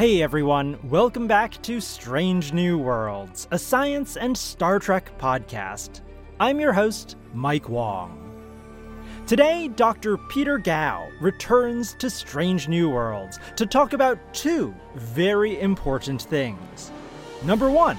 Hey everyone, welcome back to Strange New Worlds, a science and Star Trek podcast. I'm your host, Mike Wong. Today, Dr. Peter Gao returns to Strange New Worlds to talk about two very important things. Number one,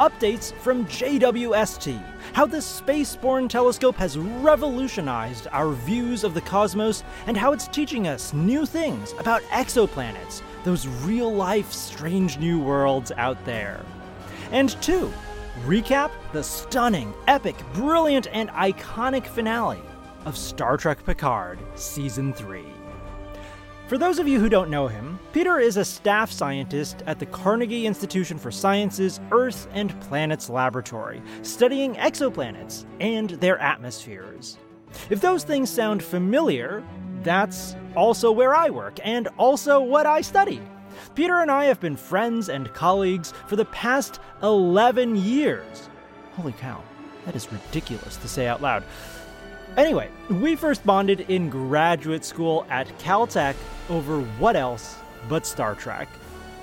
updates from JWST, how the Spaceborne telescope has revolutionized our views of the cosmos and how it's teaching us new things about exoplanets, those real life strange new worlds out there. And two, recap the stunning, epic, brilliant, and iconic finale of Star Trek Picard Season 3. For those of you who don't know him, Peter is a staff scientist at the Carnegie Institution for Sciences Earth and Planets Laboratory, studying exoplanets and their atmospheres. If those things sound familiar, that's also where I work and also what I study. Peter and I have been friends and colleagues for the past 11 years. Holy cow, that is ridiculous to say out loud. Anyway, we first bonded in graduate school at Caltech over what else but Star Trek.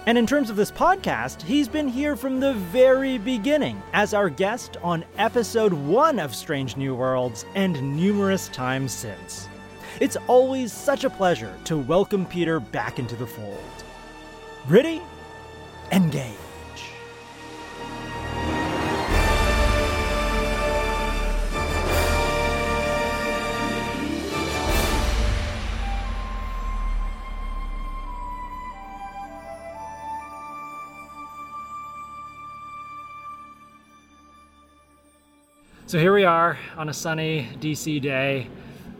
And in terms of this podcast, he's been here from the very beginning as our guest on episode one of Strange New Worlds and numerous times since. It's always such a pleasure to welcome Peter back into the fold. Ready? Engage. So here we are on a sunny DC day,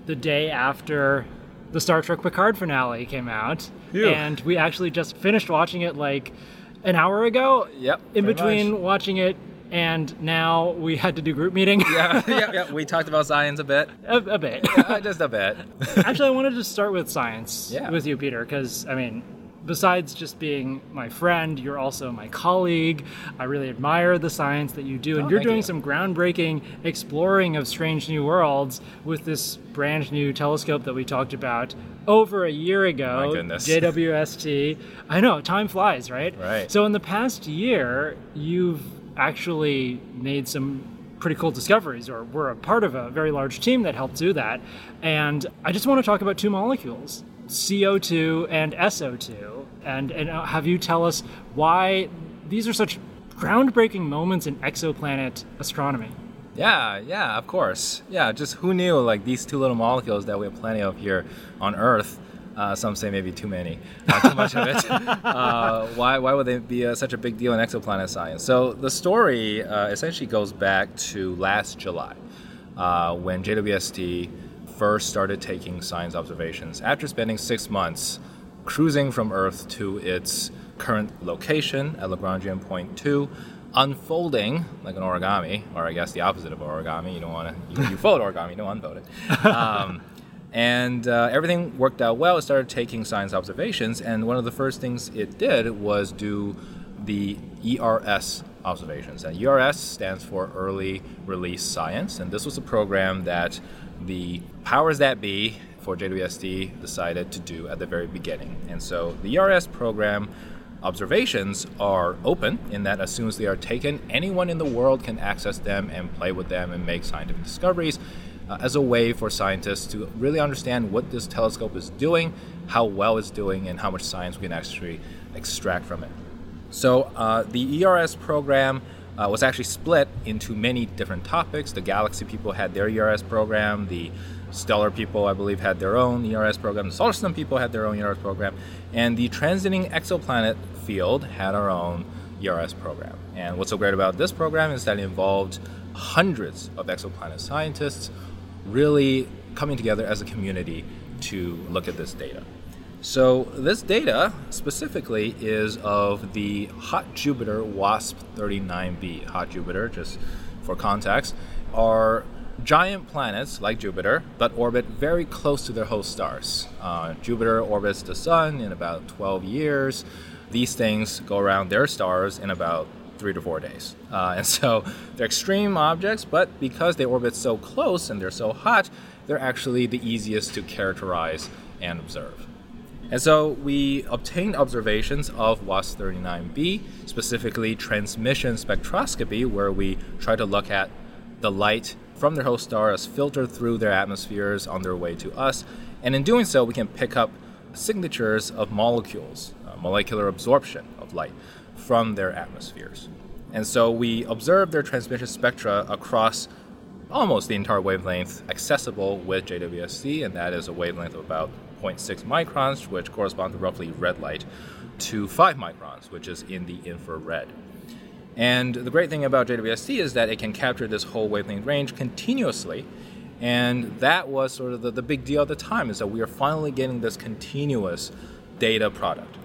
the day after the Star Trek Picard finale came out. Phew. And we actually just finished watching it like an hour ago. Yep, In between much. watching it and now we had to do group meeting. yeah, yeah, yeah. We talked about science a bit, a, a bit. uh, just a bit. Actually, I wanted to start with science Yeah. with you, Peter, because, I mean, besides just being my friend, you're also my colleague. I really admire the science that you do, and Oh, you're doing you. some groundbreaking exploring of strange new worlds with this brand new telescope that we talked about over a year ago. My goodness. JWST. I know, time flies, right? Right. So, in the past year, you've actually made some pretty cool discoveries, or we're a part of a very large team that helped do that. And I just want to talk about two molecules CO2 and SO2. And, and uh, have you tell us why these are such groundbreaking moments in exoplanet astronomy? Yeah, yeah, of course. Yeah, just who knew like these two little molecules that we have plenty of here on Earth. Uh, some say maybe too many, uh, too much of it. Uh, why, why would they be uh, such a big deal in exoplanet science? So the story uh, essentially goes back to last July, uh, when JWST first started taking science observations after spending six months cruising from Earth to its current location at Lagrangian point two, unfolding like an origami, or I guess the opposite of origami. You don't want to you, you fold origami, you don't unfold it. Um, and uh, everything worked out well. It started taking science observations, and one of the first things it did was do the ERS observations. And ERS stands for Early Release Science, and this was a program that the powers that be for JWST decided to do at the very beginning. And so the ERS program observations are open in that as soon as they are taken, anyone in the world can access them and play with them and make scientific discoveries uh, as a way for scientists to really understand what this telescope is doing, how well it's doing, and how much science we can actually extract from it. So uh, the ERS program uh, was actually split into many different topics. The Galaxy people had their ERS program. The Stellar people, I believe, had their own ERS program. The Solar System people had their own ERS program. And the Transiting Exoplanet field had our own ERS program. And what's so great about this program is that it involved hundreds of exoplanet scientists really coming together as a community to look at this data. So this data specifically is of the hot Jupiter WASP 39b. Hot Jupiter, just for context, are giant planets like Jupiter, but orbit very close to their host stars. Uh, Jupiter orbits the Sun in about 12 years. These things go around their stars in about three to four days. Uh, and so they're extreme objects, but because they orbit so close and they're so hot, they're actually the easiest to characterize and observe. And so we obtained observations of WASP 39b, specifically transmission spectroscopy, where we try to look at the light from their host star as filtered through their atmospheres on their way to us. And in doing so, we can pick up signatures of molecules, uh, molecular absorption of light from their atmospheres. And so we observe their transmission spectra across almost the entire wavelength accessible with JWST, and that is a wavelength of about 0.6 microns, which correspond to roughly red light, to 5 microns, which is in the infrared. And the great thing about JWST is that it can capture this whole wavelength range continuously. And that was sort of the, the big deal at the time, is that we are finally getting this continuous data product.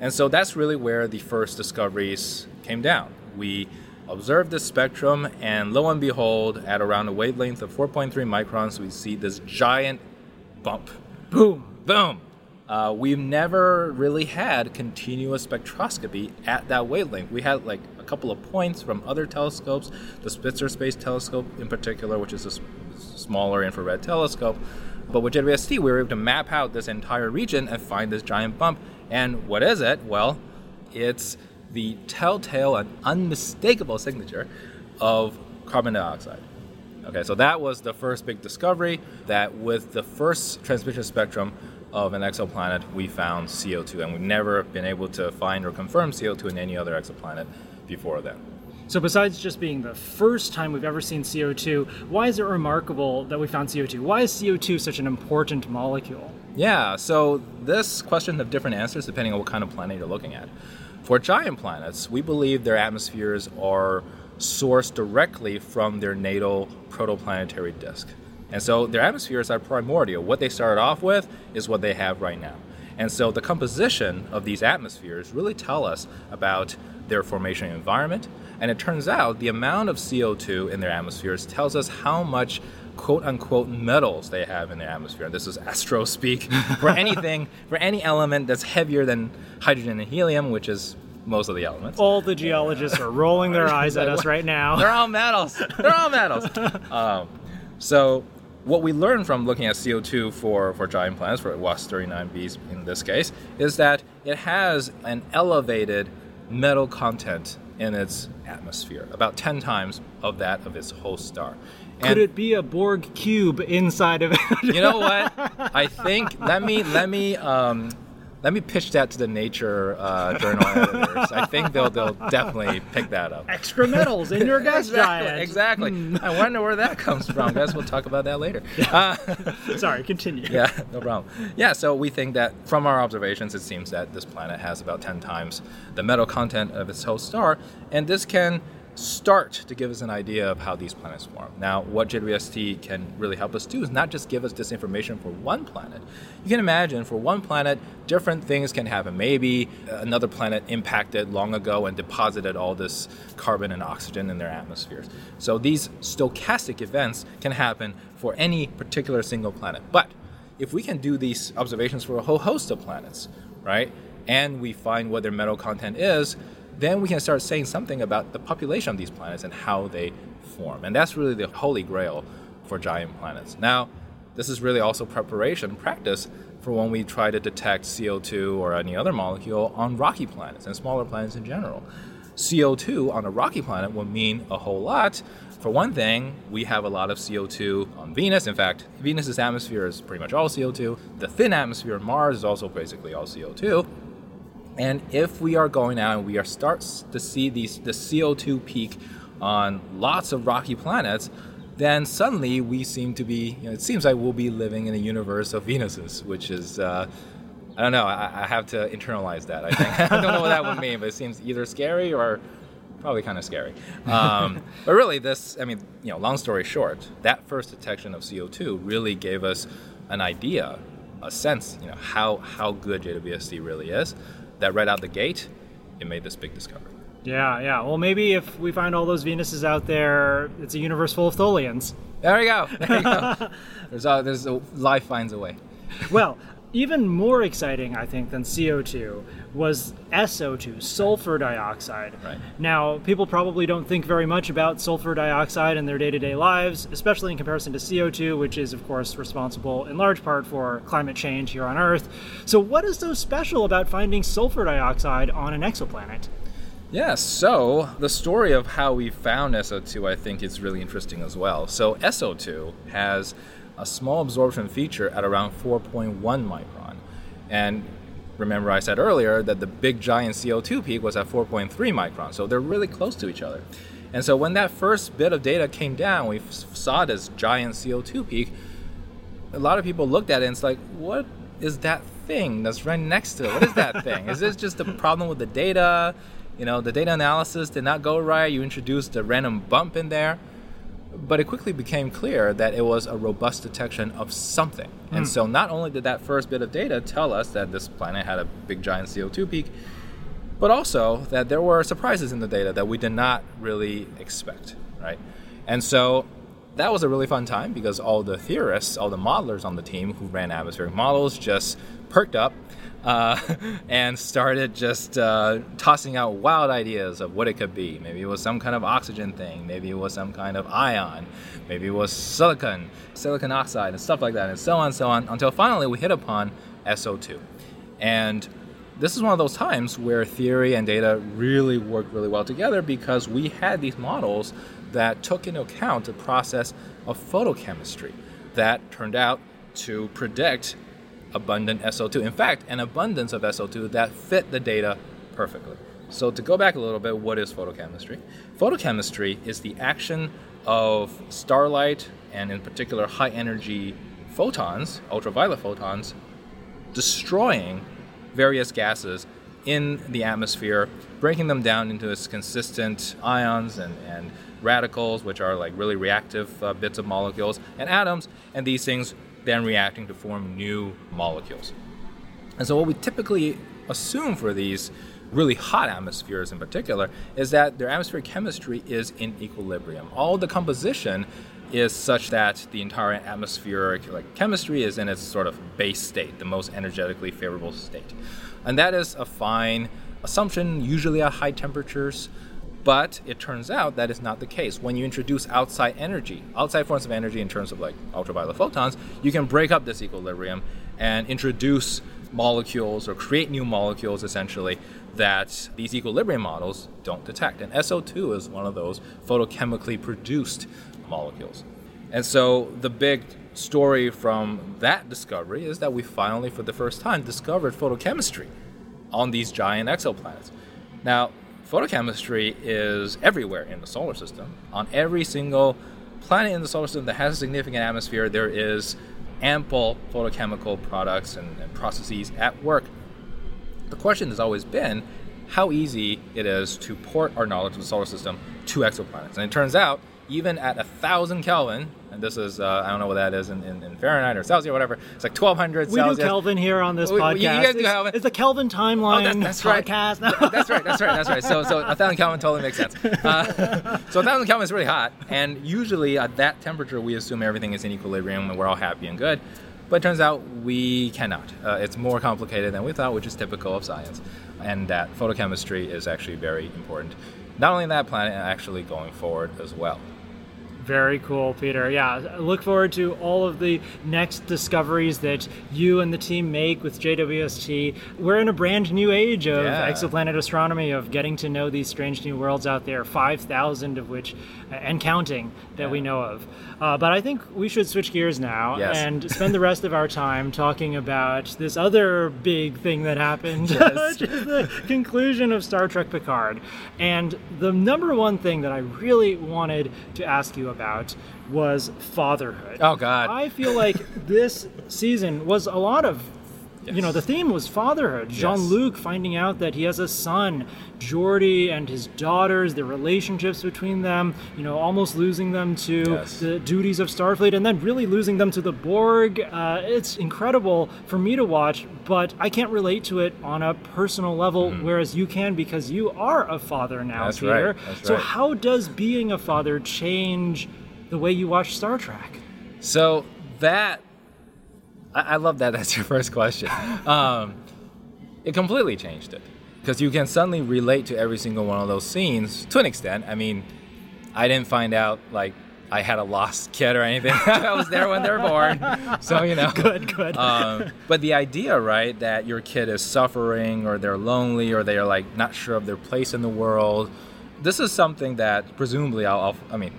And so that's really where the first discoveries came down. We observed the spectrum, and lo and behold, at around a wavelength of 4.3 microns, we see this giant bump. Boom! Boom! Uh, we've never really had continuous spectroscopy at that wavelength. We had like a couple of points from other telescopes, the Spitzer Space Telescope in particular, which is a smaller infrared telescope. But with JWST, we were able to map out this entire region and find this giant bump. And what is it? Well, it's the telltale and unmistakable signature of carbon dioxide. Okay, so that was the first big discovery that with the first transmission spectrum of an exoplanet, we found CO2, and we've never been able to find or confirm CO2 in any other exoplanet before then. So, besides just being the first time we've ever seen CO2, why is it remarkable that we found CO2? Why is CO2 such an important molecule? Yeah, so this question have different answers depending on what kind of planet you're looking at. For giant planets, we believe their atmospheres are sourced directly from their natal protoplanetary disk. And so their atmospheres are primordial. What they started off with is what they have right now. And so the composition of these atmospheres really tell us about their formation environment. And it turns out the amount of CO2 in their atmospheres tells us how much quote unquote metals they have in their atmosphere. This is astro speak for anything, for any element that's heavier than hydrogen and helium, which is most of the elements. All the geologists are rolling their eyes at us right now. They're all metals. They're all metals. um, so, what we learned from looking at CO2 for, for giant planets, for WASP 39b in this case, is that it has an elevated metal content in its atmosphere, about 10 times of that of its host star. Could it be a Borg cube inside of it? you know what? I think let me let me um, let me pitch that to the Nature uh, journal editors. I think they'll they'll definitely pick that up. Extra metals in your gas exactly, giant. exactly. I wonder where that comes from. Guess we'll talk about that later. Uh, Sorry, continue. yeah, no problem. Yeah, so we think that from our observations, it seems that this planet has about 10 times the metal content of its host star, and this can start to give us an idea of how these planets form. Now, what JWST can really help us do is not just give us this information for one planet. You can imagine for one planet, different things can happen. Maybe uh, another planet impacted long ago and deposited all this carbon and oxygen in their atmospheres. So these stochastic events can happen for any particular single planet. But if we can do these observations for a whole host of planets, right, and we find what their metal content is, then we can start saying something about the population of these planets and how they form. And that's really the holy grail for giant planets. Now, this is really also preparation, practice for when we try to detect CO2 or any other molecule on rocky planets and smaller planets in general. CO2 on a rocky planet will mean a whole lot. For one thing, we have a lot of CO2 on Venus. In fact, Venus's atmosphere is pretty much all CO2. The thin atmosphere of Mars is also basically all CO2. And if we are going out and we are starts to see these the CO2 peak on lots of rocky planets, then suddenly we seem to be. You know, it seems like we'll be living in a universe of Venuses, which is. Uh, I don't know. I, I have to internalize that. I think I don't know what that would mean, but it seems either scary or probably kind of scary. Um, but really, this. I mean, you know, long story short, that first detection of CO2 really gave us an idea, a sense, you know, how how good JWST really is that right out the gate, it made this big discovery. Yeah, yeah. Well, maybe if we find all those Venuses out there, it's a universe full of Tholians. There we go. There you go. there's, a, there's a, life finds a way. Well, even more exciting, I think, than CO2 was SO2, sulfur dioxide. Right. Now, people probably don't think very much about sulfur dioxide in their day to day lives, especially in comparison to CO2, which is, of course, responsible in large part for climate change here on Earth. So, what is so special about finding sulfur dioxide on an exoplanet? Yeah, so the story of how we found SO2, I think, is really interesting as well. So, SO2 has a small absorption feature at around 4.1 micron. And remember, I said earlier that the big giant CO2 peak was at 4.3 micron, so they're really close to each other. And so, when that first bit of data came down, we saw this giant CO2 peak. A lot of people looked at it and it's like, what is that thing that's right next to it? What is that thing? Is this just a problem with the data? You know, the data analysis did not go right. You introduced a random bump in there. But it quickly became clear that it was a robust detection of something. Mm. And hmm. so not only did that first bit of data tell us that this planet had a big giant CO2 peak, but also that there were surprises in the data that we did not really expect, right? And so that was a really fun time because all the theorists, all the modelers on the team who ran atmospheric models just perked up uh, and started just uh, tossing out wild ideas of what it could be. Maybe it was some kind of oxygen thing, maybe it was some kind of ion, maybe it was silicon, silicon oxide, and stuff like that, and so on and so on, until finally we hit upon SO2. And this is one of those times where theory and data really worked really well together because we had these models that took into account the process of photochemistry that turned out to predict abundant SO2. In fact, an abundance of SO2 that fit the data perfectly. So, to go back a little bit, what is photochemistry? Photochemistry is the action of starlight and, in particular, high energy photons, ultraviolet photons, destroying various gases in the atmosphere, breaking them down into its consistent ions and, and radicals, which are like really reactive uh, bits of molecules, and atoms, and these things then reacting to form new molecules. And so, what we typically assume for these really hot atmospheres in particular is that their atmospheric chemistry is in equilibrium. All the composition is such that the entire atmospheric like, chemistry is in its sort of base state, the most energetically favorable state. And that is a fine assumption, usually at high temperatures. But it turns out that is not the case. When you introduce outside energy, outside forms of energy in terms of like ultraviolet photons, you can break up this equilibrium and introduce molecules or create new molecules essentially that these equilibrium models don't detect. And SO2 is one of those photochemically produced molecules. And so the big story from that discovery is that we finally, for the first time, discovered photochemistry on these giant exoplanets. Now, photochemistry is everywhere in the solar system. On every single planet in the solar system that has a significant atmosphere, there is ample photochemical products and, and processes at work. The question has always been how easy it is to port our knowledge of the solar system to exoplanets. And it turns out even at a thousand Kelvin, and this is uh, I don't know what that is in, in, in, Fahrenheit or Celsius or whatever. It's like twelve hundred. We Celsius. do Kelvin here on this we, podcast. You guys do Kelvin. It's the Kelvin timeline oh, that's, that's podcast. Right. that's right. That's right. That's right. So so a thousand Kelvin totally makes sense. Uh, so a thousand Kelvin is really hot, and usually at that temperature we assume everything is in equilibrium and we're all happy and good. But it turns out we cannot. Uh, it's more complicated than we thought, which is typical of science, and that photochemistry is actually very important. Not only in that planet, actually going forward as well. Very cool, Peter. Yeah, look forward to all of the next discoveries that you and the team make with JWST. We're in a brand new age of yeah. exoplanet astronomy, of getting to know these strange new worlds out there, 5,000 of which, and counting, that yeah. we know of. Uh, but I think we should switch gears now yes. and spend the rest of our time talking about this other big thing that happened, yes. which is the conclusion of Star Trek Picard. And the number one thing that I really wanted to ask you about was fatherhood. Oh, God. I feel like this season was a lot of Yes. You know, the theme was fatherhood. Jean Luc finding out that he has a son, Geordi and his daughters, the relationships between them, you know, almost losing them to yes. the duties of Starfleet and then really losing them to the Borg. Uh, it's incredible for me to watch, but I can't relate to it on a personal level, mm-hmm. whereas you can because you are a father now, That's Peter. Right. That's so, right. how does being a father change the way you watch Star Trek? So, that I, I love that. That's your first question. Um, it completely changed it because you can suddenly relate to every single one of those scenes to an extent. I mean, I didn't find out like I had a lost kid or anything. I was there when they were born, so you know. Good, good. Um, but the idea, right, that your kid is suffering or they're lonely or they're like not sure of their place in the world, this is something that presumably I'll, I'll I mean,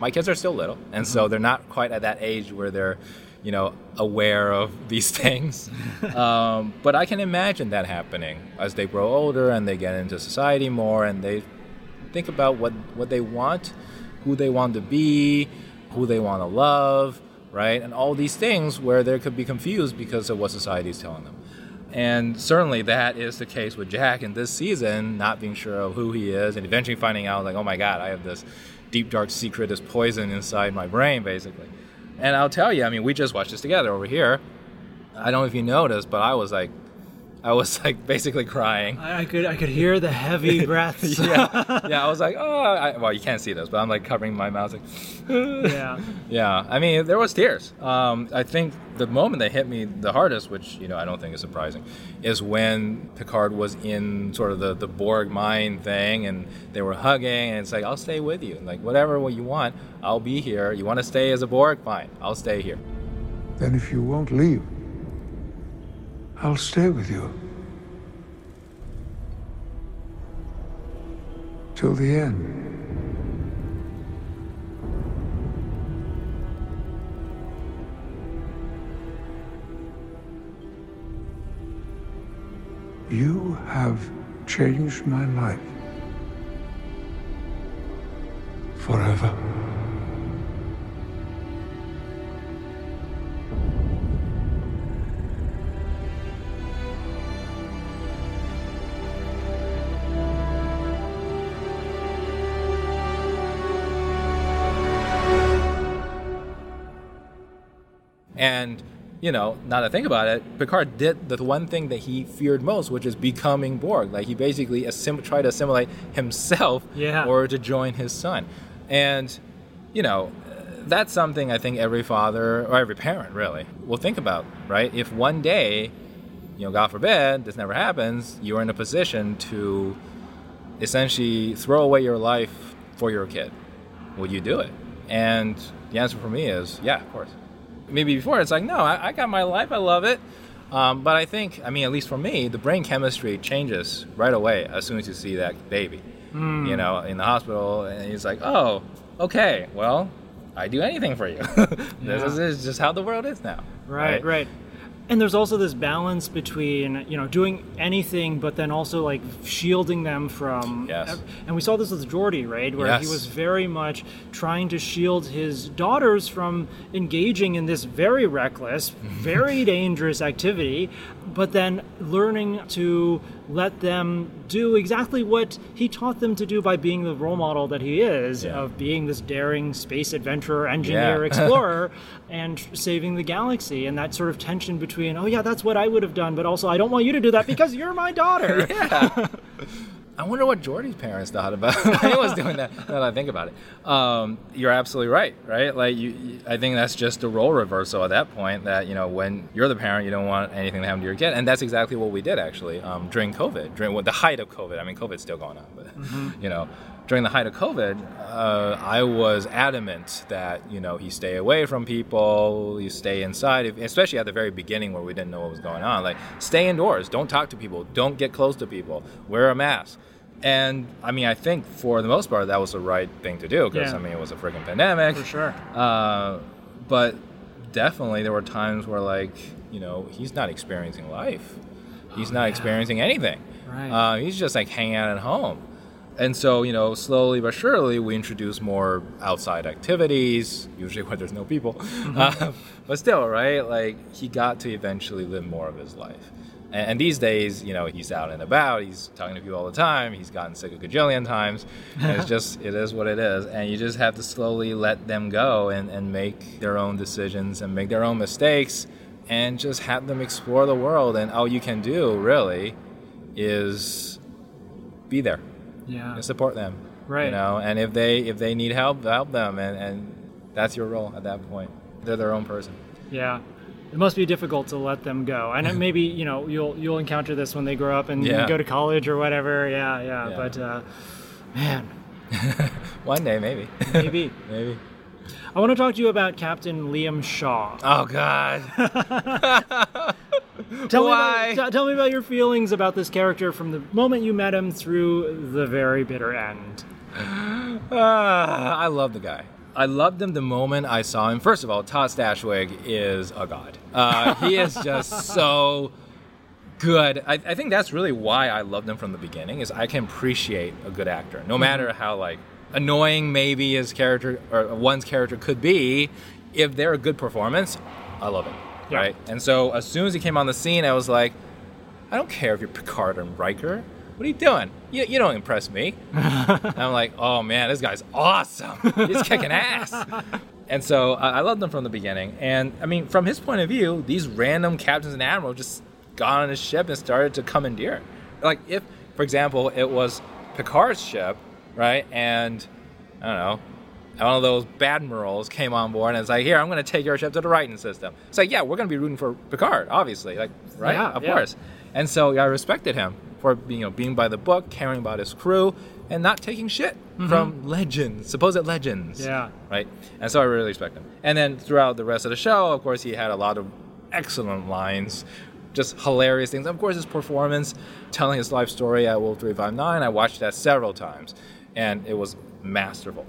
my kids are still little, and so they're not quite at that age where they're, you know, aware of these things. um, but I can imagine that happening as they grow older and they get into society more and they think about what what they want, who they want to be, who they want to love, right, and all these things where they could be confused because of what society is telling them. And certainly that is the case with Jack in this season, not being sure of who he is, and eventually finding out, like, oh my God, I have this deep dark secret, this poison inside my brain, basically. And I'll tell you, I mean, we just watched this together over here. I don't know if you noticed, but I was like, I was like basically crying. I, I could I could hear the heavy breaths. yeah, yeah. I was like, oh, I, well, you can't see this, but I'm like covering my mouth, like, yeah. yeah. I mean, there was tears. Um, I think the moment that hit me the hardest, which you know I don't think is surprising, is when Picard was in sort of the the Borg mind thing, and they were hugging, and it's like, I'll stay with you, like whatever what you want, I'll be here. You want to stay as a Borg, fine, I'll stay here. Then if you won't leave, I'll stay with you. Till the end. You have changed my life. Forever. And you know, now that I think about it, Picard did the one thing that he feared most, which is becoming Borg. Like he basically assim- tried to assimilate himself Yeah. order to join his son. And you know, that's something I think every father or every parent really will think about, right? If one day, you know, God forbid, this never happens, you're in a position to essentially throw away your life for your kid. Would you do it? And the answer for me is yeah, of course. Maybe before it's like, no, I, I got my life, I love it. Um, but I think, I mean, at least for me, the brain chemistry changes right away as soon as you see that baby, you know, in the hospital. And he's like, oh, okay, well, I do anything for you. this, Yeah. is, this is just how the world is now. Right, right. And there's also this balance between, you know, doing anything, but then also like shielding them from. Yes. And we saw this with Geordi, right, where he was very much trying to shield his daughters from engaging in this very reckless, mm-hmm. very dangerous activity, but then learning to let them do exactly what he taught them to do by being the role model that he is Yeah. of being this daring space adventurer, engineer, Yeah. explorer, and saving the galaxy. And that sort of tension between, oh yeah, that's what I would have done, but also I don't want you to do that because you're my daughter. I wonder what Geordi's parents thought about when he was doing that. Now that I think about it, um, you're absolutely right. Right? Like you, you- I think that's just a role reversal at that point. That you know, when you're the parent, you don't want anything to happen to your kid, and that's exactly what we did actually um, during COVID, during well, the height of COVID. I mean, COVID's still going on, but you know, during the height of COVID, uh, I was adamant that you know he stay away from people, you stay inside, especially at the very beginning where we didn't know what was going on. Like, stay indoors, don't talk to people, don't get close to people, wear a mask. And I mean, I think for the most part that was the right thing to do because Yeah. I mean it was a freaking pandemic. For sure. Uh, but definitely there were times where like you know he's not experiencing life. He's not experiencing anything. Right. Uh, he's just like hanging out at home. And so, you know, slowly but surely, we introduce more outside activities, usually where there's no people. Uh, but still, right? Like, he got to eventually live more of his life. And, and these days, you know, he's out and about, he's talking to people all the time, he's gotten sick a gajillion times. And it's just, it is what it is. And you just have to slowly let them go and, and make their own decisions and make their own mistakes and just have them explore the world. And all you can do, really, is be there Yeah. and support them. Right. You know, and if they if they need help, help them, and, and that's your role at that point. They're their own person. Yeah. it must be difficult to let them go. And maybe you know you'll you'll encounter this when they grow up and Yeah. go to college or whatever. Yeah, yeah. Yeah. But uh, man, One day, maybe. maybe maybe. I want to talk to you about Captain Liam Shaw. Oh God. Tell Why? Me about, t- tell me about your feelings about this character from the moment you met him through the very bitter end. Ah, I love the guy. I loved him the moment I saw him. First of all, Todd Stashwick is a god. Uh, he is just so good. I, I think that's really why I loved him from the beginning. Is I can appreciate a good actor, no matter how like annoying maybe his character or one's character could be. If they're a good performance, I love it. Yeah. Right. And so as soon as he came on the scene, I was like, I don't care if you're Picard and Riker. What are you doing? You, you don't impress me. And I'm like, oh man, this guy's awesome. He's kicking ass. And so I I loved him from the beginning. And I mean, from his point of view, these random captains and admirals just got on his ship and started to commandeer. Like, if, for example, it was Picard's ship, right? And I don't know, one of those Badmirals came on board and it's like, here, I'm going to take your ship to the Righton system. It's like, yeah, we're going to be rooting for Picard, obviously. Like, right? Yeah, of yeah. course. And so I respected him for you know being by the book, caring about his crew, and not taking shit mm-hmm. from legends, supposed legends. Yeah. Right. And so I really respect him. And then throughout the rest of the show, of course, he had a lot of excellent lines, just hilarious things. Of course, his performance, telling his life story at Wolf 359, I watched that several times, and it was masterful.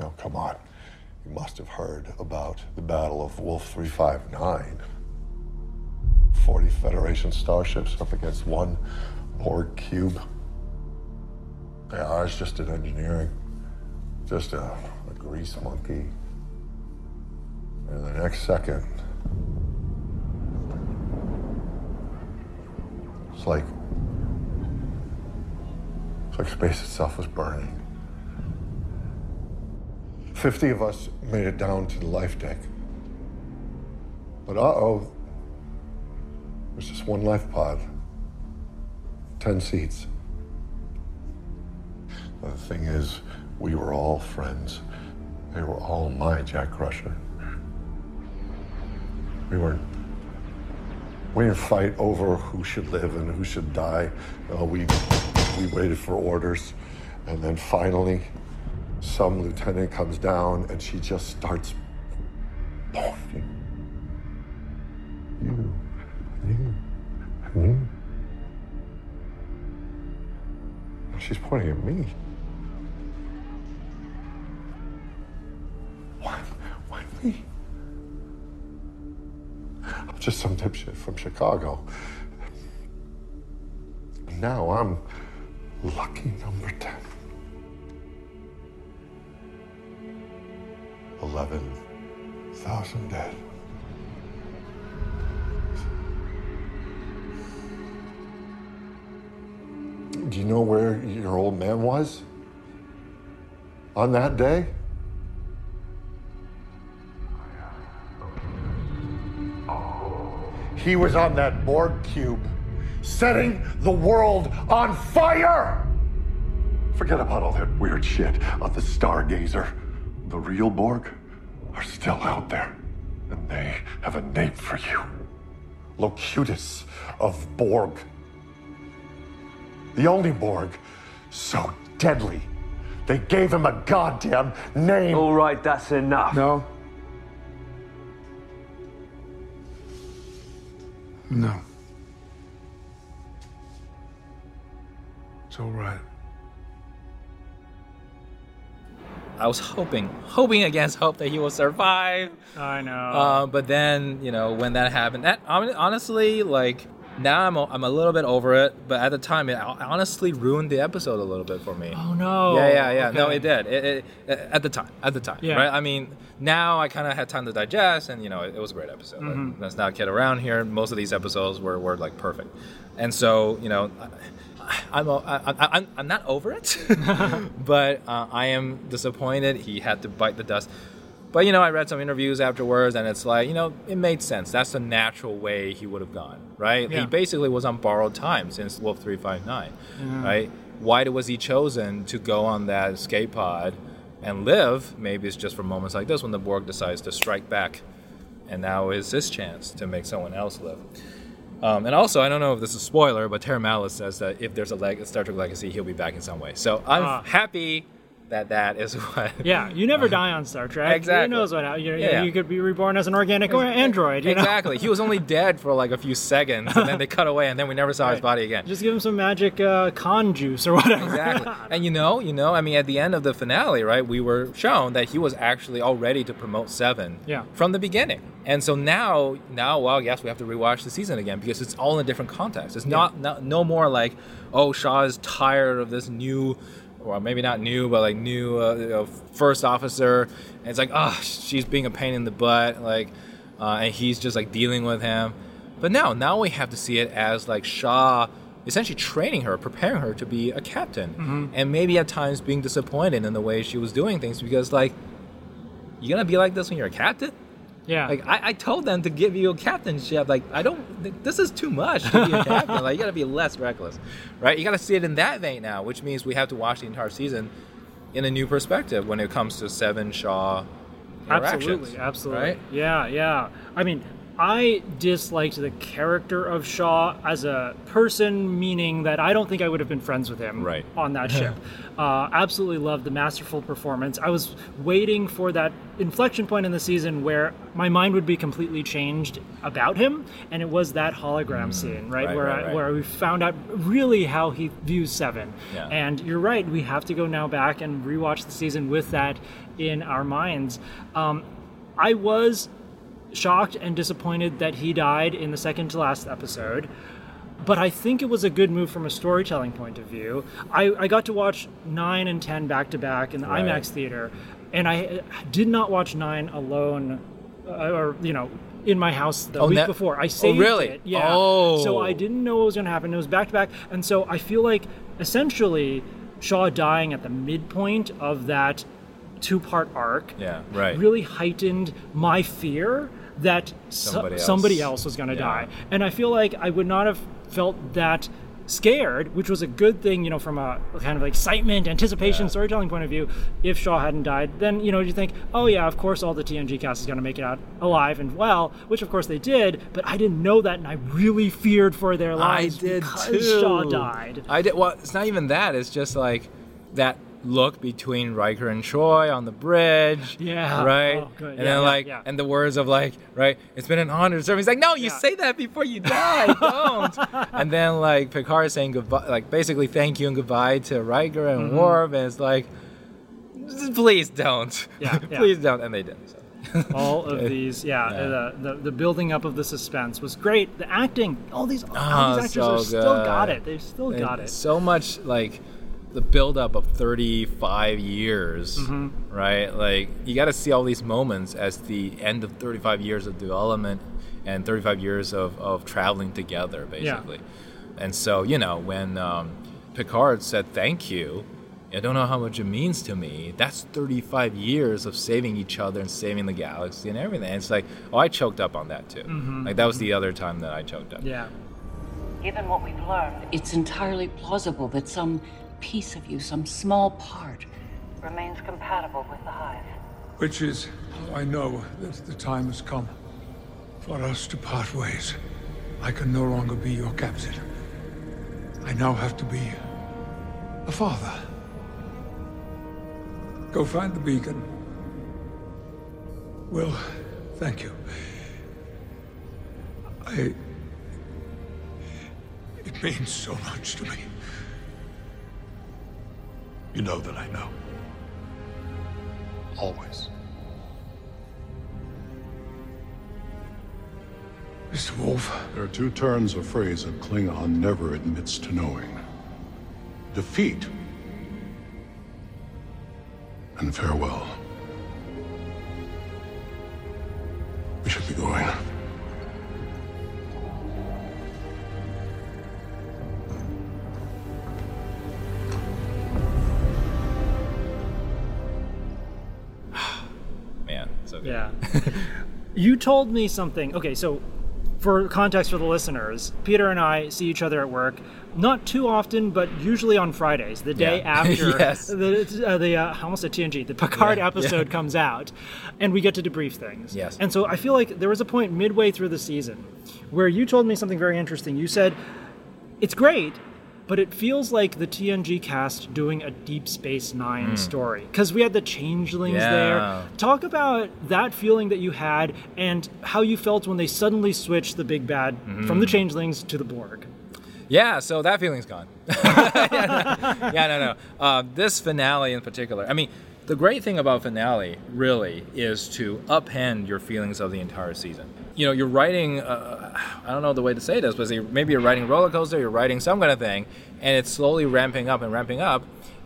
Now, come on. You must have heard about the Battle of Wolf 359. 40 Federation starships up against one Borg cube. Yeah, I was just an engineering, just a, a grease monkey. And the next second, it's like, it's like space itself was burning. 50 of us made it down to the life deck. But uh oh, there's just one life pod, 10 seats. The thing is, we were all friends. They were all my Jack Crusher. We weren't. We didn't fight over who should live and who should die. No, we we waited for orders, and then finally, some lieutenant comes down and she just starts pointing. You, you, and you. She's pointing at me. Why, why me? I'm just some dipshit from Chicago. Now I'm lucky number 10. 11,000 dead. Do you know where your old man was? On that day? He was on that Borg cube, setting the world on fire! Forget about all that weird shit on the Stargazer. The real Borg still out there, and they have a name for you Locutus of Borg. The only Borg so deadly, they gave him a goddamn name. All right, that's enough. No. No. It's all right. I was hoping, hoping against hope that he will survive. I know. Uh, but then, you know, when that happened, that honestly, like, now I'm a, I'm a little bit over it. But at the time, it honestly ruined the episode a little bit for me. oh no. Yeah, yeah, yeah. No, it did. It, it, at the time, at the time, Yeah. right? I mean, now I kind of had time to digest, and you know, it, it was a great episode. Mm-hmm. let's not kid around here. Most of these episodes were, were like perfect, and so you know, I, I'm, I, I'm I'm not over it, but uh, I am disappointed. He had to bite the dust. But you know, I read some interviews afterwards, and it's like you know, it made sense. That's the natural way he would have gone, right? Yeah. He basically was on borrowed time since Wolf Three Five Nine, right? Why was he chosen to go on that escape pod and live? Maybe it's just for moments like this when the Borg decides to strike back and now is his chance to make someone else live. Um, and also, I don't know if this is a spoiler, but Terry Matalas says that if there's a, leg- Star Trek Legacy, he'll be back in some way. So I'm Ah. happy that that is what. Yeah, you never die on Star Trek. Exactly. Who knows what hap- you, Yeah. you could be reborn as an organic or android. You know? exactly. He was only dead for like a few seconds, and then they cut away, and then we never saw his body again. Just give him some magic uh, con juice or whatever. Exactly. And you know, you know, I mean, at the end of the finale, right, we were shown that he was actually all ready to promote Seven Yeah. from the beginning. And so now, now, well, yes, we have to rewatch the season again because it's all in a different context. It's not, not no more like, oh, Shaw is tired of this new, or maybe not new, but like new uh, you know, first officer. And it's like, oh, she's being a pain in the butt, like, uh, and he's just like dealing with him. But now, now we have to see it as like Shaw essentially training her, preparing her to be a captain, and maybe at times being disappointed in the way she was doing things because like, you're gonna be like this when you're a captain? Yeah. Like I, I told them to give you a captainship. Like I don't. This is too much to be a captain. like you gotta be less reckless, right? You gotta see it in that vein now, which means we have to watch the entire season in a new perspective when it comes to Seven Shaw. Absolutely, absolutely. Right? Yeah, yeah. I mean, I disliked the character of Shaw as a person, meaning that I don't think I would have been friends with him Right. on that ship. Uh, absolutely loved the masterful performance. I was waiting for that inflection point in the season where my mind would be completely changed about him, and it was that hologram scene, right, Mm. right, where right, I, where we found out really how he views Seven. Yeah. And you're right, we have to go now back and rewatch the season with that in our minds. Um, I was shocked and disappointed that he died in the second to last episode. But I think it was a good move from a storytelling point of view. I, I got to watch 9 and 10 back to back in the Right. IMAX theater, and I did not watch 9 alone, uh, or, you know, in my house the Oh, week ne- before. I Oh, saved really? it. Yeah. Oh. So I didn't know what was going to happen. It was back to back. And so I feel like essentially Shaw dying at the midpoint of that two part arc Yeah. Right. really heightened my fear that so- Somebody somebody, else. else. was going to Yeah. die. And I feel like I would not have felt that scared, which was a good thing, you know, from a kind of excitement, anticipation, Yeah. storytelling point of view. If Shaw hadn't died, then, you know, you think, oh yeah, of course all the TNG cast is going to make it out alive and well, which of course they did, but I didn't know that and I really feared for their lives I did because too. Shaw died. I did. Well, it's not even that. It's just like that look between Riker and Troi on the bridge. Yeah. Right. Oh. And Yeah, then like, yeah. and the words of like, right, it's been an honor to serve. He's like, no, you say that before you die. Don't. and then like Picard is saying goodbye, like basically thank you and goodbye to Riker and Worf, and it's like, please don't. Mm-hmm. Yeah, please don't. And they did. So. all of these yeah, Yeah. The, the the building up of the suspense was great the acting all these all Oh, these actors so are still got it they've still got it So much like the buildup of 35 years, Mm-hmm. right? Like you got to see all these moments as the end of 35 years of development and 35 years of, of traveling together, basically. And so, you know, when um, Picard said thank you, I don't know how much it means to me. That's 35 years of saving each other and saving the galaxy and everything. It's like, oh, I choked up on that too. Like that was the other time that I choked up. Mm-hmm. yeah Given what we've learned, It's entirely plausible that some piece of you, some small part, remains compatible with the Hive. Which is how I know that the time has come for us to part ways. I can no longer be your captain. I now have to be a father. Go find the beacon. Will, thank you. I. It means so much to me. You know that I know. Always. Mr. Worf, There are two turns a phrase a Klingon never admits to knowing defeat and farewell. We should be going. You told me something okay so for context for the listeners, Peter and I see each other at work not too often, but usually on Fridays, the day Yeah. after Yes. the, uh, the uh, almost said TNG, the Picard Yeah, episode yeah. comes out, and we get to debrief things. Yes. And so I feel like there was a point midway through the season where you told me something very interesting. You said it's great, but it feels like the TNG cast doing a Deep Space Nine story because we had the changelings Hmm. Yeah. there. Talk about that feeling that you had and how you felt when they suddenly switched the big bad from the Mm-hmm. changelings to the Borg. Yeah, so that feeling's gone. yeah, no, no. Uh, this finale in particular, I mean, the great thing about finale really is to upend your feelings of the entire season. You know, you're writing, uh, I don't know the way to say this, but maybe you're writing roller coaster, you're writing some kind of thing, and it's slowly ramping up and ramping up,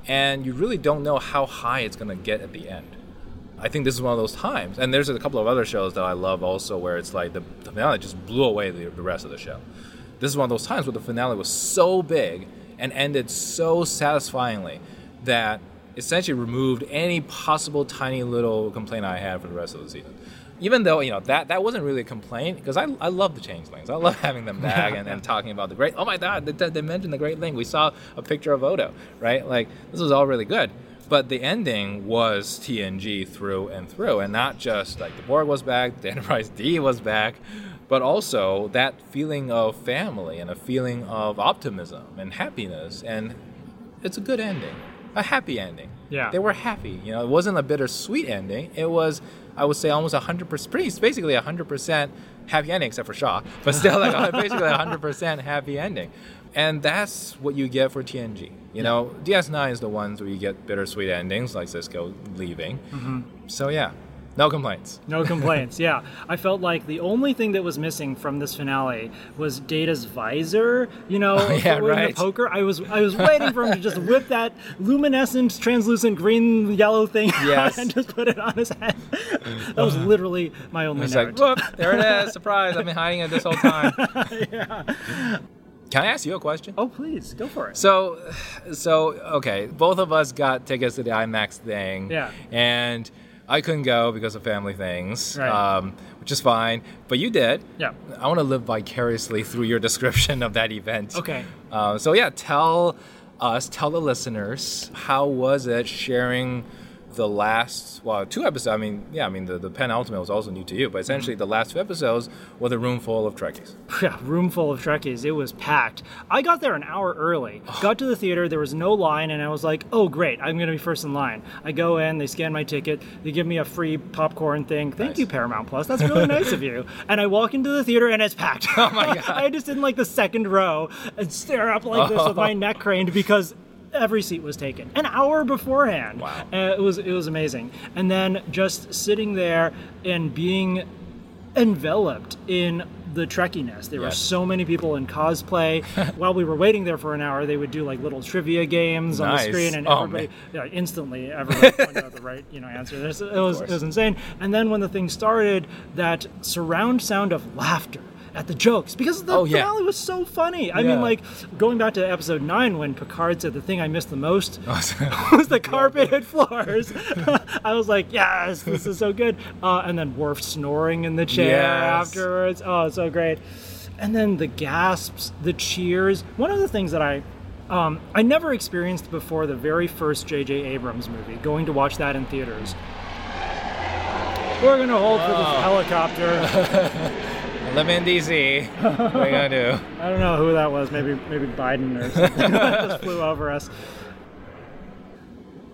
and you really don't know how high it's going to get at the end. I think this is one of those times. And there's a couple of other shows that I love also where it's like the, the finale just blew away the, the rest of the show. This is one of those times where the finale was so big and ended so satisfyingly that essentially removed any possible tiny little complaint I had for the rest of the season. Even though, you know, that, that wasn't really a complaint because I, I love the changelings. I love having them back and, and talking about the great, oh my God, they, they mentioned the great thing. We saw a picture of Odo, right? Like, this was all really good. But the ending was TNG through and through, and not just like the Borg was back, the Enterprise D was back, but also that feeling of family and a feeling of optimism and happiness. And it's a good ending, a happy ending. Yeah. They were happy. You know, it wasn't a bittersweet ending. It was, I would say, almost 100%, pretty, basically 100% happy ending, except for Shaw, but still like a- basically 100% happy ending. And that's what you get for TNG. You know, DS9 is the ones where you get bittersweet endings, like Sisko leaving. Mm-hmm. So yeah, no complaints. No complaints. yeah, I felt like the only thing that was missing from this finale was Data's visor. You know, Oh, yeah, right. the poker. I was I was waiting for him to just whip that luminescent, translucent green yellow thing Yes. and just put it on his head. that was literally my only It's like, whoop, there it is, surprise! I've been hiding it this whole time. yeah. Can I ask you a question? oh, please go for it. So, so okay, both of us got tickets to the IMAX thing. Yeah. And I couldn't go because of family things, Right. um, which is fine. But you did. Yeah. I want to live vicariously through your description of that event. Okay. Uh, so yeah, tell us, tell the listeners, how was it sharing the last well two episodes? I mean, yeah, I mean the the penultimate was also new to you, but essentially mm. the last two episodes were a room full of Trekkies. Yeah, room full of Trekkies. It was packed. I got there an hour early. Oh. Got to the theater, there was no line, and I was like, oh, great, I'm going to be first in line. I go in, they scan my ticket, they give me a free popcorn thing. Thank Nice. you, Paramount Plus. That's really nice of you. And I walk into the theater, and it's packed. Oh my God. I just in like the second row and stare up like this oh. with my neck craned because every seat was taken an hour beforehand. Wow. Uh, it was it was amazing. And then just sitting there and being enveloped in the trekkiness. There were so many people in cosplay. While we were waiting there for an hour, they would do like little trivia games on the screen, and Oh, everybody yeah, instantly everybody pointed out the right you know answer. It was it was insane. And then when the thing started, that surround sound of laughter. At the jokes because the Oh, yeah. finale was so funny. I Yeah. mean, like going back to episode nine when Picard said the thing I missed the most Oh, was the carpeted floors. I was like, yes, this is so good. Uh, and then Worf snoring in the chair Yes. afterwards. Oh, so great. And then the gasps, the cheers. One of the things that I um, I never experienced before the very first J.J. Abrams movie, going to watch that in theaters. We're gonna hold for this helicopter. Live DC. what are you gonna do? I don't know who that was. Maybe maybe Biden or something just flew over us.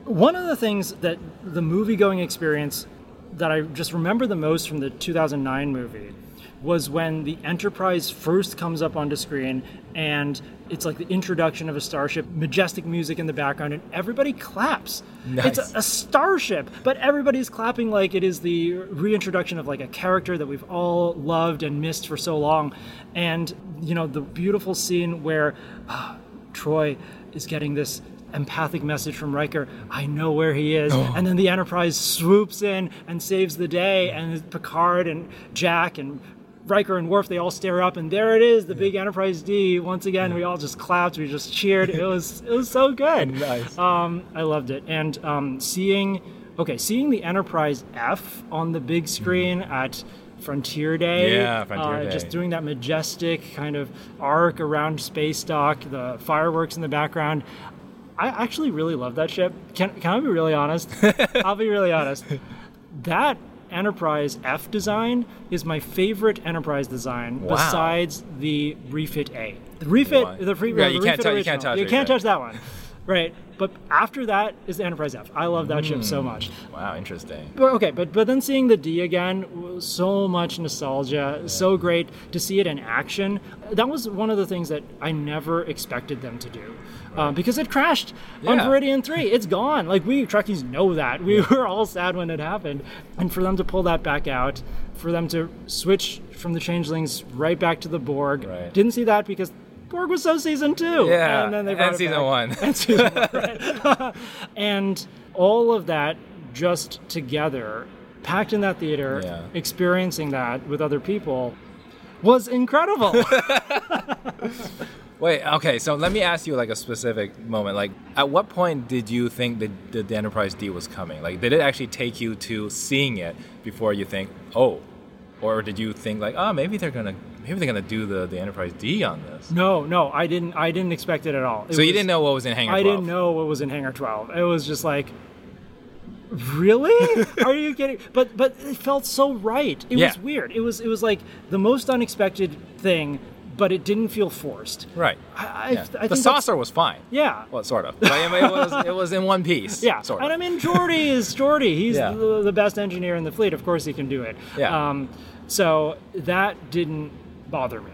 One of the things that the movie going experience that I just remember the most from the 2009 movie was when the Enterprise first comes up onto screen and it's like the introduction of a starship, majestic music in the background, and everybody claps. It's a, a starship, but everybody's clapping like it is the reintroduction of like a character that we've all loved and missed for so long. And, you know, the beautiful scene where ah, Troi is getting this empathic message from Riker, I know where he is. And then the Enterprise swoops in and saves the day, and Picard and Jack and Riker and Worf, they all stare up, and there it is, the big Enterprise D. Once again, we all just clapped, we just cheered. It was it was so good. Nice. Um, I loved it, and um, seeing okay, seeing the Enterprise F on the big screen at Frontier Day. Yeah, Frontier uh, Day. Just doing that majestic kind of arc around space dock, the fireworks in the background. I actually really love that ship. Can, can I be really honest? I'll be really honest. That Enterprise F design is my favorite Enterprise design Wow. besides the refit A. The refit, Why? the, pre, Yeah, the you can't refit touch- you can't touch You can't yeah. touch that one. Right. But after that is the Enterprise F. I love that ship Hmm. so much. Wow, interesting. But okay, but but then seeing the D again, so much nostalgia, so great to see it in action. That was one of the things that I never expected them to do, uh, because it crashed on Yeah. Veridian Three. It's gone. Like we Trekkies know that. We were all sad when it happened, and for them to pull that back out, for them to switch from the Changelings right back to the Borg, Right. didn't see that because. Borg was so season two, Yeah, and then they and brought it season back. one. and season one, right? and all of that just together, packed in that theater, Yeah. experiencing that with other people, was incredible. Wait, okay, so let me ask you like a specific moment. Like, at what point did you think that the, the Enterprise D was coming? Like, did it actually take you to seeing it before you think, oh, or did you think like, oh, maybe they're gonna, maybe they're gonna do the, the Enterprise D on this? no, no, I didn't. I didn't expect it at all. It So you didn't know what was in Hangar I didn't know what was in Hangar 12. It was just like, really? Are you kidding? But but it felt so right. It Yeah. was weird. It was it was like the most unexpected thing, but it didn't feel forced. Right. I, I, Yeah. I the saucer was fine. Yeah. Well, sort of. But I mean, it was it was in one piece. Yeah, Sort of. and. I mean Geordi is Geordi. He's Yeah. the, the best engineer in the fleet. Of course, he can do it. Yeah. Um, so that didn't bother me.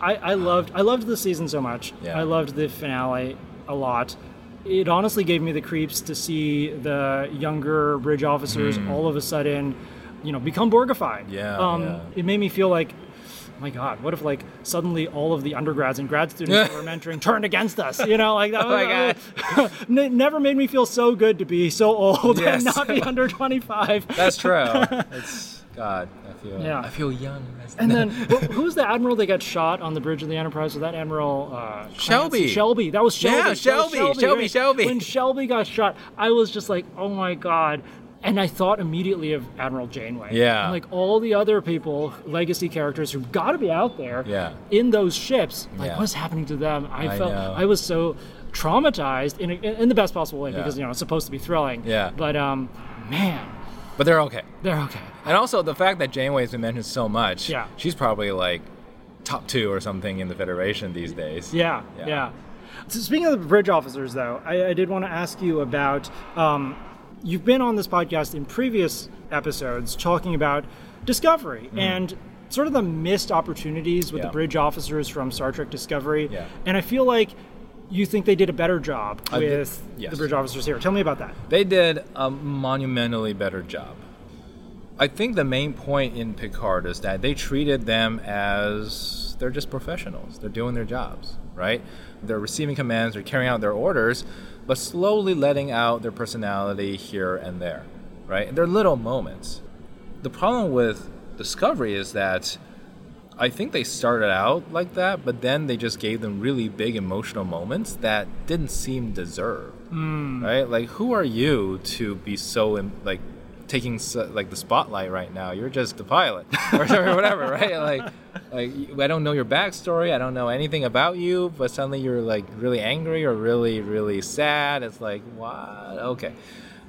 I, I loved I loved the season so much. Yeah. I loved the finale a lot. It honestly gave me the creeps to see the younger bridge officers all of a sudden, you know, become Borgified. Mm. Yeah, Um, yeah. It made me feel like. oh My God, what if like suddenly all of the undergrads and grad students that we're mentoring turned against us? You know, like that. Oh my was- it never made me feel so good to be so old and not be under 25. That's true. it's God. I feel. Yeah. I feel young. And then wh- who's the admiral that got shot on the bridge of the Enterprise? Was that Admiral uh, Shelby. Shelby. That was Shelby. Yeah, That was Shelby, Shelby, right? Shelby. When Shelby got shot, I was just like, oh my god. And I thought immediately of Admiral Janeway. Yeah. And like all the other people, legacy characters who've got to be out there Yeah. in those ships. Like, Yeah. what's happening to them? I, I felt know. I was so traumatized in, a, in the best possible way Yeah. because, you know, it's supposed to be thrilling. Yeah. But, um, man, But they're okay. they're okay. And also the fact that Janeway's been mentioned so much. Yeah. She's probably like top two or something in the Federation these days. Yeah, Yeah. yeah. So speaking of the bridge officers, though, I, I did want to ask you about. Um, you've been on this podcast in previous episodes talking about Discovery and sort of the missed opportunities with Mm. Yeah. the bridge officers from Star Trek Discovery. Yeah. And I feel like you think they did a better job with yes. the bridge officers here. Tell me about that. They did a monumentally better job. I think the main point in Picard is that they treated them as they're just professionals. They're doing their jobs, right? They're receiving commands, they're carrying out their orders, but slowly letting out their personality here and there, right? They're little moments. The problem with Discovery is that I think they started out like that, but then they just gave them really big emotional moments that didn't seem deserved. Hmm. Right? Like, who are you to be so like taking like the spotlight right now? You're just the pilot or, or whatever, right? Like, like I don't know your backstory. I don't know anything about you, but suddenly you're like really angry or really, really sad. It's like, what? Okay.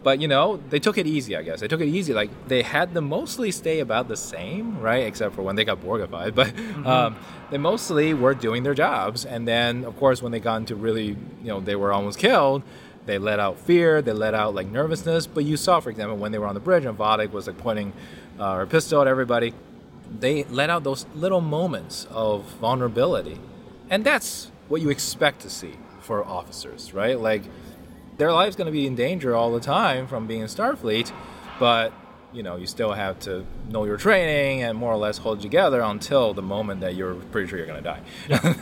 But you know, they took it easy, I guess. They took it easy. Like they had them mostly stay about the same, right? Except for when they got Borgified. But um, they mostly were doing their jobs. And then, of course, when they got into really, you know, they were almost killed. They let out fear. They let out like nervousness. But you saw, for example, when they were on the bridge and Vadic was like pointing uh, her pistol at everybody, they let out those little moments of vulnerability, and that's what you expect to see for officers, right? Like their life's going to be in danger all the time from being in Starfleet, but you know you still have to know your training and more or less hold together until the moment that you're pretty sure you're going to die.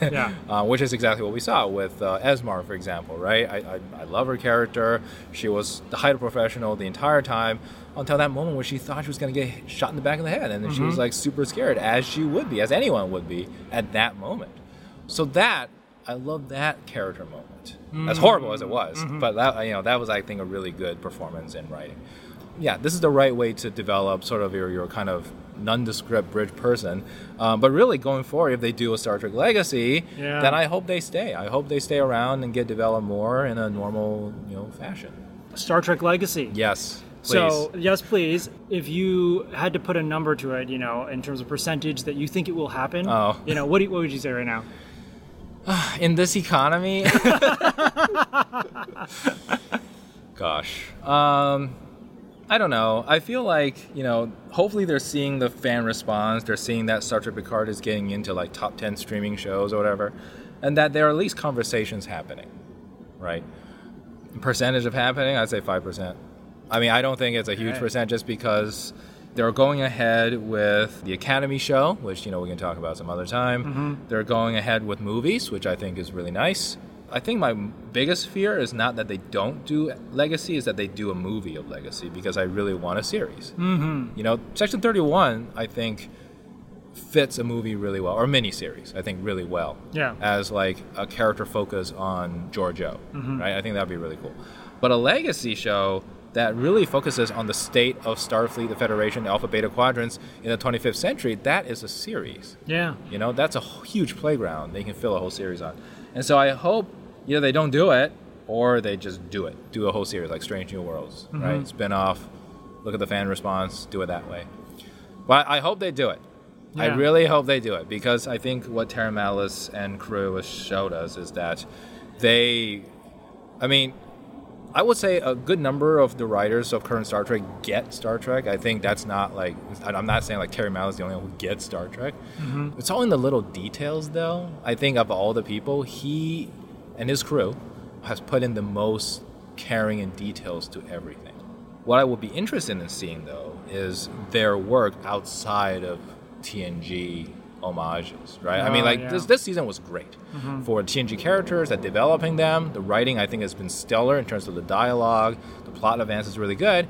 Yeah. uh, which is exactly what we saw with uh, Esmar, for example, right? I, I, I love her character. She was the height of professional the entire time until that moment where she thought she was going to get shot in the back of the head, and then she was like super scared, as she would be, as anyone would be at that moment. So that I love that character moment. As horrible as it was, but that you know that was I think a really good performance in writing. Yeah, this is the right way to develop sort of your, your kind of nondescript bridge person. Um, but really, going forward, if they do a Star Trek Legacy, Yeah. then I hope they stay. I hope they stay around and get developed more in a normal, you know, fashion. Star Trek Legacy. Yes. Please. So, yes, please. If you had to put a number to it, you know, in terms of percentage that you think it will happen, Oh. you know, what, do you, what would you say right now? in this economy gosh um i don't know. I feel like you know hopefully they're seeing the fan response. They're seeing that star trek picard is getting into like top 10 streaming shows or whatever and that there are at least conversations happening right? Percentage of happening? I'd say 5% i mean i don't think it's a huge Okay. percent just because they're going ahead with the academy show which you know we can talk about some other time. Mm-hmm. They're going ahead with movies which i think is really nice i think my biggest fear is not that they don't do legacy is that they do a movie of legacy because i really want a series mm-hmm. you know section 31 i think fits a movie really well or a miniseries i think really well Yeah. as like a character focus on Georgiou, right? I think that'd be really cool. But a legacy show that really focuses on the state of Starfleet, the Federation, the Alpha Beta Quadrants in the 25th century, that is a series. Yeah. You know, that's a huge playground they can fill a whole series on. And so I hope either they don't do it or they just do it. Do a whole series like Strange New Worlds, mm-hmm. right? Spin off, look at the fan response, do it that way. But I hope they do it. I really hope they do it because I think what Terry Matalas and crew has showed us is that they, I mean, I would say a good number of the writers of current Star Trek get Star Trek. I think that's not like I'm not saying like Terry Matalas is the only one who gets Star Trek. Mm-hmm. It's all in the little details, though. I think of all the people, he and his crew has put in the most caring and details to everything. What I would be interested in seeing, though, is their work outside of TNG homages, right? I mean, Oh, like yeah. this this season was great mm-hmm. for TNG characters and developing them. The writing, I think, has been stellar in terms of the dialogue. The plot advance is really good.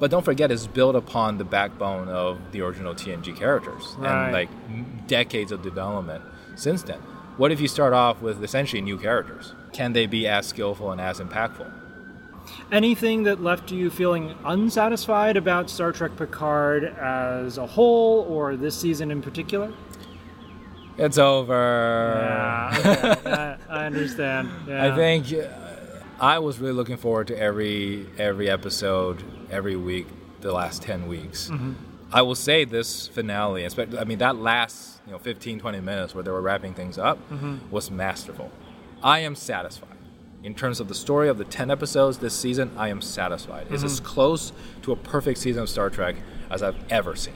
But don't forget, it's built upon the backbone of the original TNG characters Right. and like decades of development since then. What if you start off with essentially new characters? Can they be as skillful and as impactful? Anything that left you feeling unsatisfied about Star Trek Picard as a whole or this season in particular? It's over. Yeah, okay. I, I understand. Yeah. I think uh, I was really looking forward to every every episode every week the last 10 weeks. I will say this finale, I mean that last, you know, 15 20 minutes where they were wrapping things up mm-hmm. was masterful. I am satisfied. In terms of the story of the 10 episodes this season, I am satisfied. It's mm-hmm. as close to a perfect season of Star Trek as I've ever seen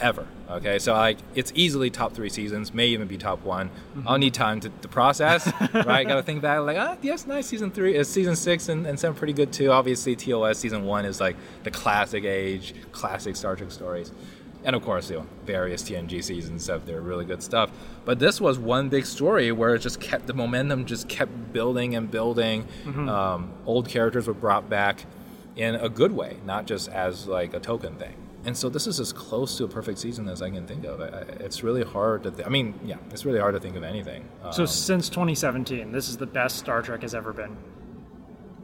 ever. Okay, so like it's easily top three seasons, may even be top one. I'll need time to, to process, right? Got to think back, like, ah, yes, nice. Season three is season six and, and some pretty good too. Obviously, TOS season one is like the classic age, classic Star Trek stories. And of course, you know, various TNG seasons have their really good stuff. But this was one big story where it just kept the momentum, just kept building and building. Um, old characters were brought back in a good way, not just as like a token thing. And so this is as close to a perfect season as I can think of. I, I, it's really hard to. Th- I mean, yeah, it's really hard to think of anything. so Um, since 2017, this is the best Star Trek has ever been.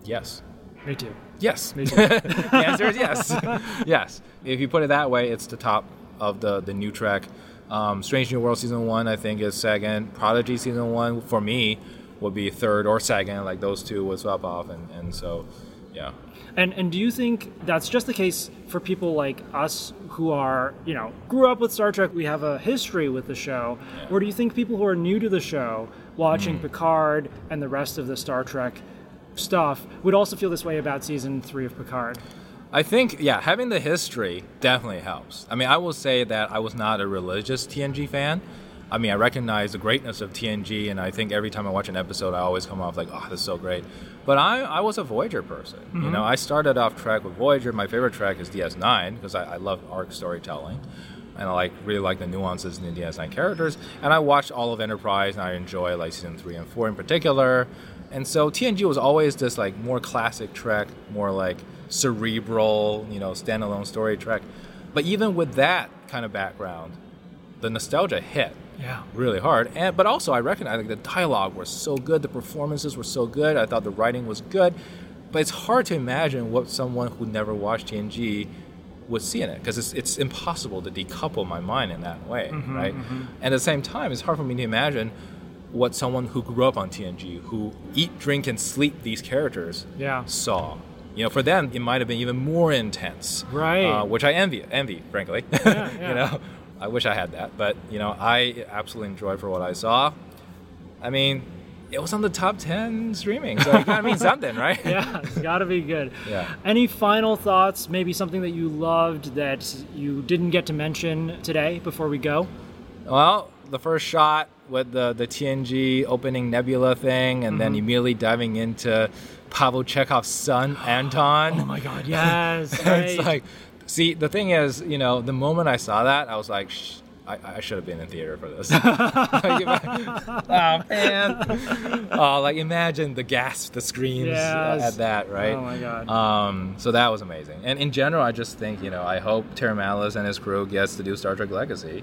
yes, Me too. yes. Me too. the answer is yes. yes. If you put it that way, it's the top of the the new Trek. Um, Strange New World season one, I think, is second. Prodigy season one for me would be third or second. Like those two would swap off, and and so, yeah. And and do you think that's just the case for people like us who are, you know, grew up with Star Trek, we have a history with the show, or do you think people who are new to the show, watching hmm. Picard and the rest of the Star Trek stuff, would also feel this way about season 3 of Picard? I think, yeah, having the history definitely helps. I mean, I will say that I was not a religious TNG fan. I mean, I recognize the greatness of TNG, and I think every time I watch an episode, I always come off like, oh, this is so great. But I, I was a Voyager person. You mm-hmm. know, I started off track with Voyager. My favorite Trek is DS9 because I, I love arc storytelling. And I like really like the nuances in the DS9 characters. And I watched all of Enterprise, and I enjoy like season three and four in particular. And so TNG was always this like more classic Trek, more like cerebral, you know, standalone story Trek. But even with that kind of background, the nostalgia hit Yeah. really hard. And but also I recognize like the dialogue was so good, the performances were so good. I thought the writing was good, but it's hard to imagine what someone who never watched TNG would see in it because it's, it's impossible to decouple my mind in that way, right? And at the same time, it's hard for me to imagine what someone who grew up on TNG, who eat, drink, and sleep these characters, Yeah. saw. You know, for them, it might have been even more intense, Right. Uh, which I envy, envy, frankly. yeah. you know, I wish I had that, but you know, I absolutely enjoyed for what I saw. I mean, it was on the top ten streaming, so it gotta mean something, right? yeah, it's got to be good. Yeah. Any final thoughts? Maybe something that you loved that you didn't get to mention today before we go? Well, the first shot with the the TNG opening Nebula thing, and Mm-hmm. then immediately diving into Pavel Chekhov's son Anton. Oh my God! Yes. it's right. like, see, the thing is, you know, the moment I saw that, I was like, Shh, I, I should have been in theater for this. oh man! Oh, like imagine the gasp, the screams Yes. at that, right? Oh my God. Um, so that was amazing. And in general, I just think, you know, I hope Terry Matalas and his crew gets to do Star Trek Legacy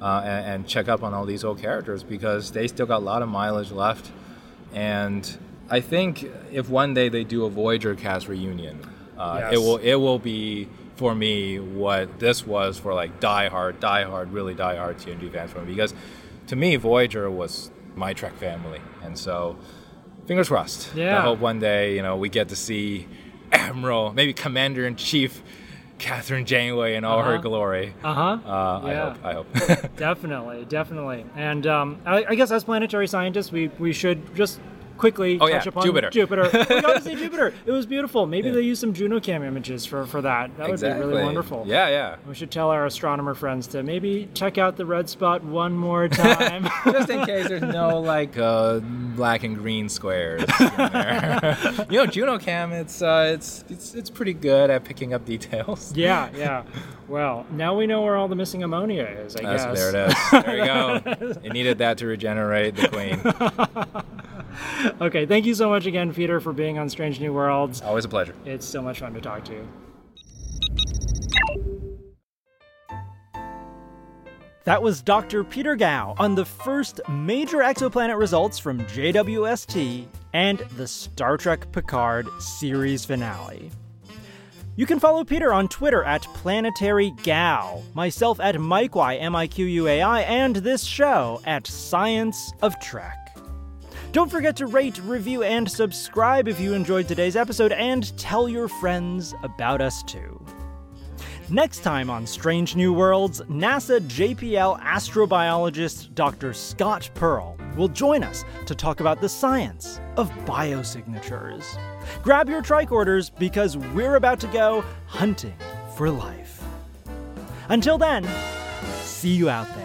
uh, and, and check up on all these old characters because they still got a lot of mileage left. And I think if one day they do a Voyager cast reunion, uh, Yes. it will it will be for me what this was for like diehard, diehard, really die diehard TNG fans for me because to me Voyager was my Trek family, and so fingers crossed. Yeah. I hope one day you know we get to see Admiral, maybe Commander in Chief. Kathryn Janeway in all her Uh-huh. glory. Uh huh. Uh, Yeah. I hope. I hope. Definitely, definitely. And um, I, I guess as planetary scientists, we, we should just quickly Oh, yeah, touch upon Jupiter. Jupiter. we got to see Jupiter. It was beautiful. Maybe they use some Juno cam images for, for that. That would be really wonderful. Yeah, yeah. We should tell our astronomer friends to maybe check out the red spot one more time. Just in case there's no like uh, black and green squares. in there. you know, Juno Cam, it's uh, it's it's it's pretty good at picking up details. yeah, yeah. Well, now we know where all the missing ammonia is, I That's, guess. there it is. There you go. it needed that to regenerate the queen. Okay, thank you so much again, Peter, for being on Strange New Worlds. Always a pleasure. It's so much fun to talk to you. That was Dr. Peter Gao on the first major exoplanet results from JWST and the Star Trek Picard series finale. You can follow Peter on Twitter at Planetary Gao, myself at MikeY, M-I-Q-U-A-I, and this show at Science of Trek. Don't forget to rate, review, and subscribe if you enjoyed today's episode, and tell your friends about us too. Next time on Strange New Worlds, NASA JPL astrobiologist Dr. Scott Perl will join us to talk about the science of biosignatures. Grab your tricorders because we're about to go hunting for life. Until then, see you out there.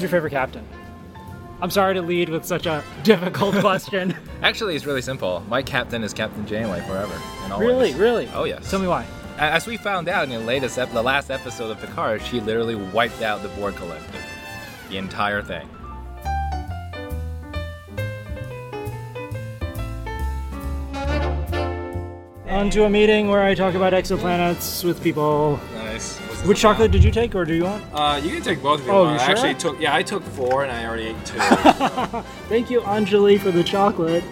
Who's your favorite captain? I'm sorry to lead with such a difficult question. Actually, it's really simple. My captain is Captain Janeway forever and always. really, really? Oh yes. Tell me why. As we found out in the latest, ep- the last episode of Picard, she literally wiped out the Borg Collective, the entire thing. On to a meeting where I talk about exoplanets with people. Which chocolate did you take, or do you want? Uh, you can take both of you. Oh, want. you I actually took. Yeah, I took four, and I already ate two. Thank you, Anjali, for the chocolate.